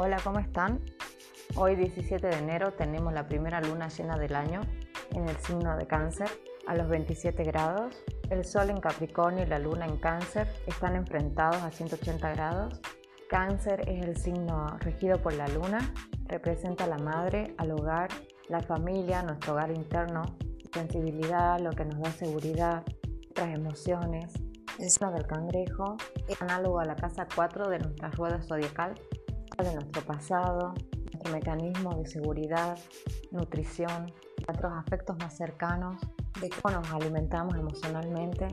Hola, ¿cómo están? Hoy 17 de enero tenemos la primera luna llena del año en el signo de cáncer a los 27 grados. El sol en Capricornio y la luna en cáncer están enfrentados a 180 grados. Cáncer es el signo regido por la luna, representa a la madre, al hogar, la familia, nuestro hogar interno, sensibilidad, lo que nos da seguridad, nuestras emociones. El signo del cangrejo es análogo a la casa 4 de nuestra rueda zodiacal de nuestro pasado, nuestro mecanismo de seguridad, nutrición, nuestros afectos más cercanos, de cómo nos alimentamos emocionalmente,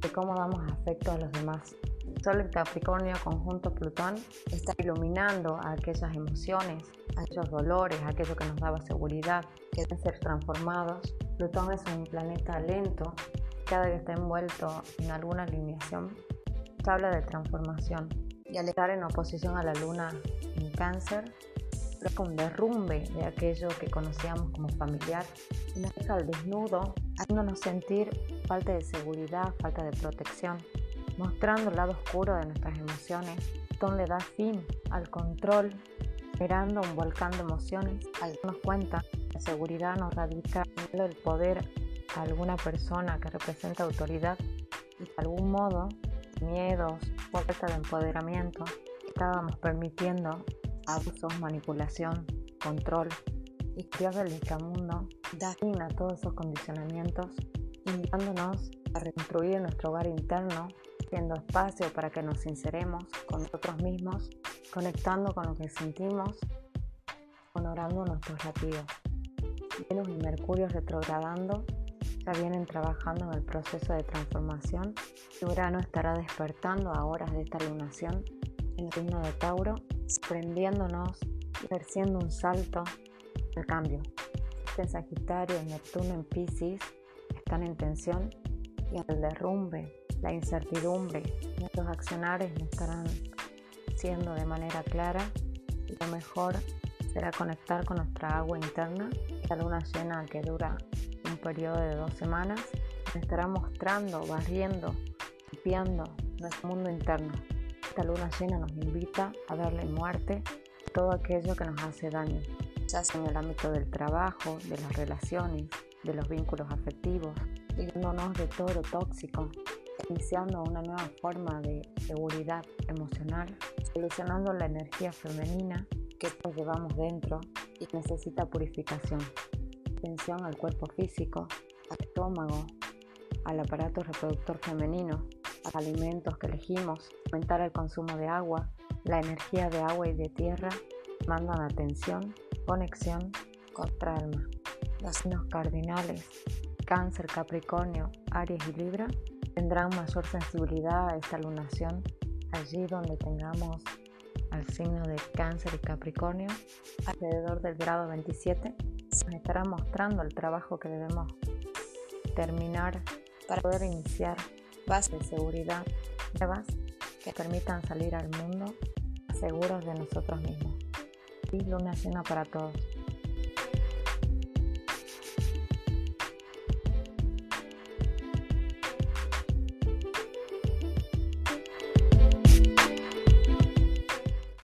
de cómo damos afecto a los demás. Sol en Capricornio conjunto Plutón está iluminando aquellas emociones, aquellos dolores, aquello que nos daba seguridad, que deben ser transformados. Plutón es un planeta lento, cada vez está envuelto en alguna alineación, se habla de transformación y al estar en oposición a la luna en cáncer, provoca un derrumbe de aquello que conocíamos como familiar y nos deja al desnudo, haciéndonos sentir falta de seguridad, falta de protección, mostrando el lado oscuro de nuestras emociones. Le da fin al control, generando un volcán de emociones, al darnos cuenta la seguridad no radica en el poder a alguna persona que representa autoridad y de algún modo miedos, falta de empoderamiento, estábamos permitiendo abusos, manipulación, control. Y Dios del Mundo da fin a todos esos condicionamientos, invitándonos a reconstruir nuestro hogar interno, siendo espacio para que nos sinceremos con nosotros mismos, conectando con lo que sentimos, honorando nuestros latidos. Venus y Mercurio retrogradando ya vienen trabajando en el proceso de transformación. Urano estará despertando a horas de esta lunación en el signo de Tauro, prendiéndonos y ejerciendo un salto del cambio. En Sagitario, Neptuno en Pisces están en tensión y el derrumbe, la incertidumbre, nuestros accionarios no estarán siendo de manera clara y lo mejor será conectar con nuestra agua interna, la luna llena que dura un periodo de dos semanas, nos estará mostrando, barriendo, limpiando nuestro mundo interno. Esta luna llena nos invita a darle muerte a todo aquello que nos hace daño, ya sea en el ámbito del trabajo, de las relaciones, de los vínculos afectivos, librándonos de todo lo tóxico, iniciando una nueva forma de seguridad emocional, solucionando la energía femenina que todos llevamos dentro y necesita purificación atención al cuerpo físico, al estómago, al aparato reproductor femenino, a los alimentos que elegimos, aumentar el consumo de agua, la energía de agua y de tierra, mandan atención, conexión contra alma. Los signos cardinales, cáncer, capricornio, aries y libra, tendrán mayor sensibilidad a esta lunación allí donde tengamos al signo de cáncer y capricornio alrededor del grado 27 nos estará mostrando el trabajo que debemos terminar para poder iniciar bases de seguridad nuevas que permitan salir al mundo seguros de nosotros mismos. Y luna llena para todos.